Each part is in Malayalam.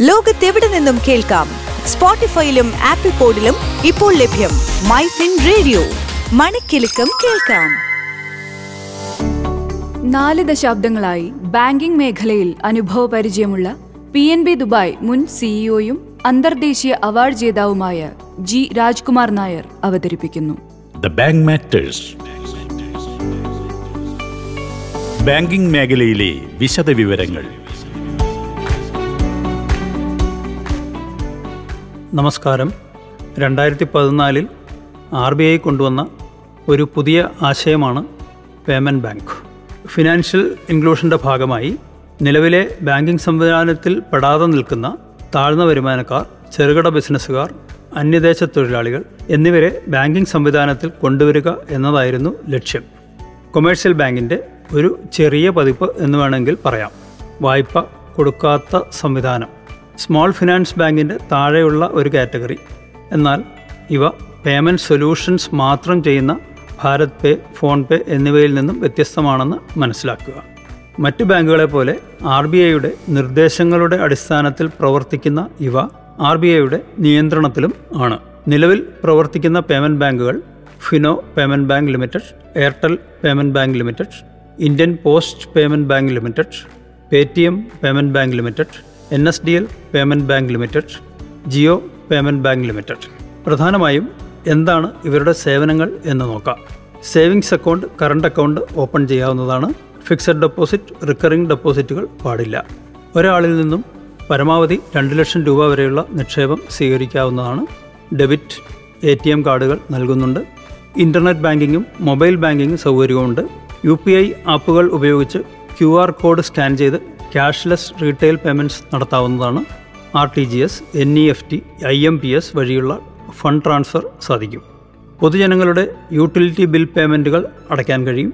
ലോകത്തെവിടെ നിന്നും കേൾക്കാം? സ്പോട്ടിഫൈയിലും ആപ്പിൾ പോഡിലും ഇപ്പോൾ ലഭ്യം മൈ ഫിൻ റേഡിയോ. മണിക്കെലക്കം കേൾക്കാം. നാല് ദശാബ്ദങ്ങളായി ബാങ്കിംഗ് മേഖലയിൽ അനുഭവ പരിചയമുള്ള പി എൻ ബി ദുബായ് മുൻ സിഇഒയും അന്തർദേശീയ അവാർഡ് ജേതാവുമായ ജി രാജ്കുമാർ നായർ അവതരിപ്പിക്കുന്നു. ദ ബാങ്ക് മാറ്റേഴ്സ് ബാങ്കിംഗ് മേഖലയിലെ വിശദ വിവരങ്ങൾ നമസ്കാരം. രണ്ടായിരത്തി പതിനാലിൽ ആർ ബി ഐ കൊണ്ടുവന്ന ഒരു പുതിയ ആശയമാണ് പേയ്മെന്റ് ബാങ്ക്. ഫിനാൻഷ്യൽ ഇൻക്ലൂഷന്റെ ഭാഗമായി നിലവിലെ ബാങ്കിംഗ് സംവിധാനത്തിൽ പെടാതെ നിൽക്കുന്ന താഴ്ന്ന വരുമാനക്കാർ ചെറുകിട ബിസിനസ്സുകാർ അന്യദേശ തൊഴിലാളികൾ എന്നിവരെ ബാങ്കിംഗ് സംവിധാനത്തിൽ കൊണ്ടുവരിക എന്നതായിരുന്നു ലക്ഷ്യം. കൊമേഴ്ഷ്യൽ ബാങ്കിന്റെ ഒരു ചെറിയ പതിപ്പ് എന്ന് വേണമെങ്കിൽ പറയാം. വായ്പ കൊടുക്കാത്ത സംവിധാനം. സ്മോൾ ഫിനാൻസ് ബാങ്കിന്റെ താഴെയുള്ള ഒരു കാറ്റഗറി. എന്നാൽ ഇവ പേയ്മെന്റ് സൊല്യൂഷൻസ് മാത്രം ചെയ്യുന്ന ഭാരത് പേ ഫോൺ പേ എന്നിവയിൽ നിന്നും വ്യത്യസ്തമാണെന്ന് മനസ്സിലാക്കുക. മറ്റ് ബാങ്കുകളെ പോലെ ആർ ബി ഐയുടെ നിർദ്ദേശങ്ങളുടെ അടിസ്ഥാനത്തിൽ പ്രവർത്തിക്കുന്ന ഇവ ആർ ബി ഐയുടെ നിയന്ത്രണത്തിലും ആണ്. നിലവിൽ പ്രവർത്തിക്കുന്ന പേയ്മെന്റ് ബാങ്കുകൾ Fino payment bank limited Airtel payment bank limited Indian post payment bank limited pay T M payment bank limited N S D L payment bank limited Jio payment bank limited. പ്രധാനമായും എന്താണ് ഇവരുടെ സേവനങ്ങൾ എന്ന് നോക്കാം. Savings account current account open ചെയ്യാവുന്നതാണ്. ഫിക്സഡ് ഡെപ്പോസിറ്റ് റിക്കറിംഗ് ഡെപ്പോസിറ്റുകൾ പാടില്ല. ഒരാളിൽ നിന്നും പരമാവധി രണ്ട് ലക്ഷം രൂപ വരെയുള്ള നിക്ഷേപം സ്വീകരിക്കാവുന്നതാണ്. ഡെബിറ്റ് എ ടി എം കാർഡുകൾ നൽകുന്നുണ്ട്. ഇന്റർനെറ്റ് ബാങ്കിങ്ങും മൊബൈൽ ബാങ്കിങ്ങും സൗകര്യവുമുണ്ട്. യു പി ഐ ആപ്പുകൾ ഉപയോഗിച്ച് ക്യു ആർ കോഡ് സ്കാൻ ചെയ്ത് ക്യാഷ്ലെസ് റീറ്റെയിൽ പേയ്മെന്റ്സ് നടത്താവുന്നതാണ് R T G S N E F T I M P S വഴിയുള്ള ഫണ്ട് ട്രാൻസ്ഫർ സാധിക്കും. പൊതുജനങ്ങളുടെ യൂട്ടിലിറ്റി ബിൽ പേയ്മെന്റുകൾ അടയ്ക്കാൻ കഴിയും.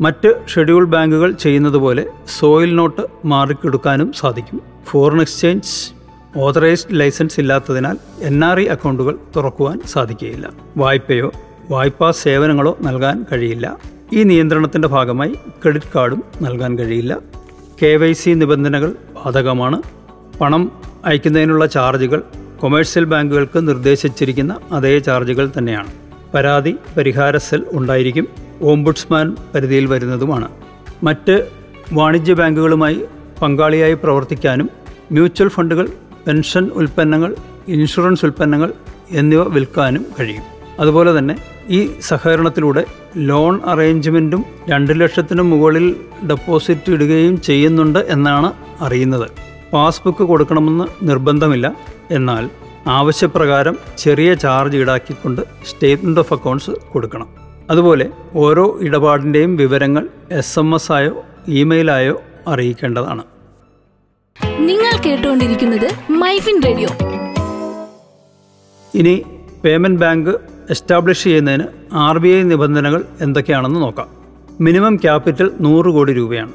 മറ്റ് ഷെഡ്യൂൾ ബാങ്കുകൾ ചെയ്യുന്നത് പോലെ സോയിൽ നോട്ട് മാറിക്കെടുക്കാനും സാധിക്കും. ഫോറിൻ എക്സ്ചേഞ്ച് ഓതറൈസ്ഡ് ലൈസൻസ് ഇല്ലാത്തതിനാൽ എൻ ആർ ഐ അക്കൗണ്ടുകൾ തുറക്കുവാൻ സാധിക്കുകയില്ല. വായ്പയോ വായ്പാ സേവനങ്ങളോ നൽകാൻ കഴിയില്ല. ഈ നിയന്ത്രണത്തിന്റെ ഭാഗമായി ക്രെഡിറ്റ് കാർഡും നൽകാൻ കഴിയില്ല. കെ വൈ സി നിബന്ധനകൾ ബാധകമാണ്. പണം അയക്കുന്നതിനുള്ള ചാർജുകൾ കൊമേഴ്സ്യൽ ബാങ്കുകൾക്ക് നിർദ്ദേശിച്ചിരിക്കുന്ന അതേ ചാർജുകൾ തന്നെയാണ്. പരാതി പരിഹാര സെൽ ഉണ്ടായിരിക്കും. ഓംബുഡ്സ്മാൻ പരിധിയിൽ വരുന്നതുമാണ്. മറ്റ് വാണിജ്യ ബാങ്കുകളുമായി പങ്കാളിയായി പ്രവർത്തിക്കാനും മ്യൂച്വൽ ഫണ്ടുകൾ പെൻഷൻ ഉൽപ്പന്നങ്ങൾ ഇൻഷുറൻസ് ഉൽപ്പന്നങ്ങൾ എന്നിവ വിൽക്കാനും കഴിയും. അതുപോലെ തന്നെ ഈ സഹകരണത്തിലൂടെ ലോൺ അറേഞ്ച്മെന്റും രണ്ട് ലക്ഷത്തിന് മുകളിൽ ഡെപ്പോസിറ്റ് ഇടുകയും ചെയ്യുന്നുണ്ട് എന്നാണ് അറിയുന്നത്. പാസ്ബുക്ക് കൊടുക്കണമെന്ന് നിർബന്ധമില്ല. എന്നാൽ ആവശ്യപ്രകാരം ചെറിയ ചാർജ് ഈടാക്കിക്കൊണ്ട് സ്റ്റേറ്റ്മെന്റ് ഓഫ് അക്കൗണ്ട്സ് കൊടുക്കണം. അതുപോലെ ഓരോ ഇടപാടിന്റെയും വിവരങ്ങൾ എസ് എം എസ് ആയോ ഇമെയിലായോ അറിയിക്കേണ്ടതാണ്. നിങ്ങൾ കേട്ടുകൊണ്ടിരിക്കുന്നത് മൈഫിൻ റേഡിയോ. ഇനി പേയ്മെന്റ് ബാങ്ക് എസ്റ്റാബ്ലിഷ് ചെയ്യുന്നതിന് ആർ ബി ഐ നിബന്ധനകൾ എന്തൊക്കെയാണെന്ന് നോക്കാം. മിനിമം ക്യാപിറ്റൽ നൂറ് കോടി രൂപയാണ്.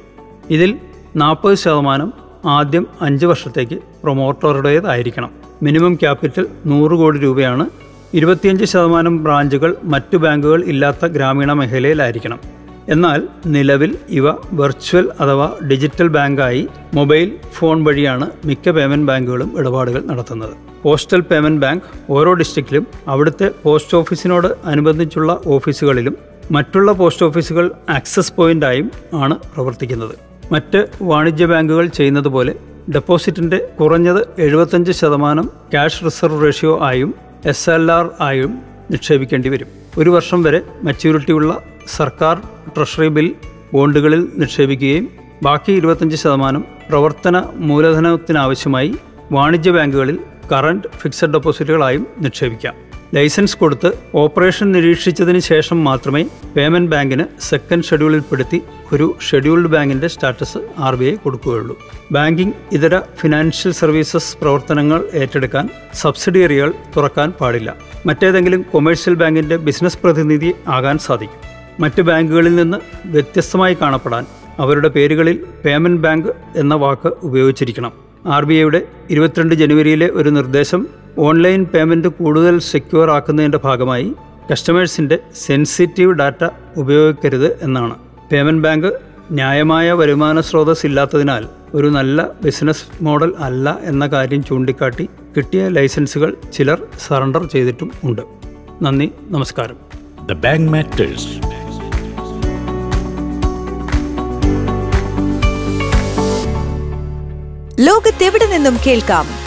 ഇതിൽ നാൽപ്പത് ശതമാനം ആദ്യം അഞ്ച് വർഷത്തേക്ക് പ്രൊമോട്ടറുടേതായിരിക്കണം. മിനിമം ക്യാപിറ്റൽ നൂറ് കോടി രൂപയാണ്. ഇരുപത്തിയഞ്ച് ശതമാനം ബ്രാഞ്ചുകൾ മറ്റു ബാങ്കുകൾ ഇല്ലാത്ത ഗ്രാമീണ മേഖലയിലായിരിക്കണം. എന്നാൽ നിലവിൽ ഇവ വെർച്വൽ അഥവാ ഡിജിറ്റൽ ബാങ്കായി മൊബൈൽ ഫോൺ വഴിയാണ് മിക്ക പേയ്മെന്റ് ബാങ്കുകളും ഇടപാടുകൾ നടത്തുന്നത്. പോസ്റ്റൽ പേയ്മെന്റ് ബാങ്ക് ഓരോ ഡിസ്ട്രിക്റ്റിലും അവിടുത്തെ പോസ്റ്റ് ഓഫീസിനോട് അനുബന്ധിച്ചുള്ള ഓഫീസുകളിലും മറ്റുള്ള പോസ്റ്റ് ഓഫീസുകൾ ആക്സസ് പോയിന്റായും ആണ് പ്രവർത്തിക്കുന്നത്. മറ്റ് വാണിജ്യ ബാങ്കുകൾ ചെയ്യുന്നത് പോലെ ഡെപ്പോസിറ്റിന്റെ കുറഞ്ഞത് എഴുപത്തഞ്ച് ശതമാനം ക്യാഷ് റിസർവ് റേഷ്യോ ആയും എസ് എൽ ആർ ആയും നിക്ഷേപിക്കേണ്ടി വരും. ഒരു വർഷം വരെ മെച്യൂരിറ്റിയുള്ള സർക്കാർ ട്രഷറി ബിൽ ബോണ്ടുകളിൽ നിക്ഷേപിക്കുകയും ബാക്കി ഇരുപത്തഞ്ച് ശതമാനം പ്രവർത്തന മൂലധനത്തിനാവശ്യമായി വാണിജ്യ ബാങ്കുകളിൽ കറണ്ട് ഫിക്സഡ് ഡെപ്പോസിറ്റുകളായും നിക്ഷേപിക്കാം. ലൈസൻസ് കൊടുത്ത് ഓപ്പറേഷൻ നിരീക്ഷിച്ചതിന് ശേഷം മാത്രമേ പേയ്മെന്റ് ബാങ്കിന് സെക്കൻഡ് ഷെഡ്യൂളിൽപ്പെടുത്തി ഒരു ഷെഡ്യൂൾഡ് ബാങ്കിന്റെ സ്റ്റാറ്റസ് ആർ ബി ഐ കൊടുക്കുകയുള്ളൂ. ബാങ്കിംഗ് ഇതര ഫിനാൻഷ്യൽ സർവീസസ് പ്രവർത്തനങ്ങൾ ഏറ്റെടുക്കാൻ സബ്സിഡിയറികൾ തുറക്കാൻ പാടില്ല. മറ്റേതെങ്കിലും കൊമേഴ്ഷ്യൽ ബാങ്കിന്റെ ബിസിനസ് പ്രതിനിധി ആകാൻ സാധിക്കും. മറ്റ് ബാങ്കുകളിൽ നിന്ന് വ്യത്യസ്തമായി കാണപ്പെടാൻ അവരുടെ പേരുകളിൽ പേയ്മെന്റ് ബാങ്ക് എന്ന വാക്ക് ഉപയോഗിച്ചിരിക്കണം. ആർ ബി ഐയുടെ ഇരുപത്തിരണ്ട് ജനുവരിയിലെ ഒരു നിർദ്ദേശം ഓൺലൈൻ പേയ്മെന്റ് കൂടുതൽ സെക്യൂർ ആക്കുന്നതിന്റെ ഭാഗമായി കസ്റ്റമേഴ്സിന്റെ സെൻസിറ്റീവ് ഡാറ്റ ഉപയോഗിക്കരുത് എന്നാണ്. പേയ്മെന്റ് ബാങ്ക് ന്യായമായ വരുമാന സ്രോതസ് ഇല്ലാത്തതിനാൽ ഒരു നല്ല ബിസിനസ് മോഡൽ അല്ല എന്ന കാര്യം ചൂണ്ടിക്കാട്ടി കിട്ടിയ ലൈസൻസുകൾ ചിലർ സറണ്ടർ ചെയ്തിട്ടും ഉണ്ട്. നന്ദി നമസ്കാരം. The bank matters. ലോകത്തെവിടെ നിന്നും കേൾക്കാം?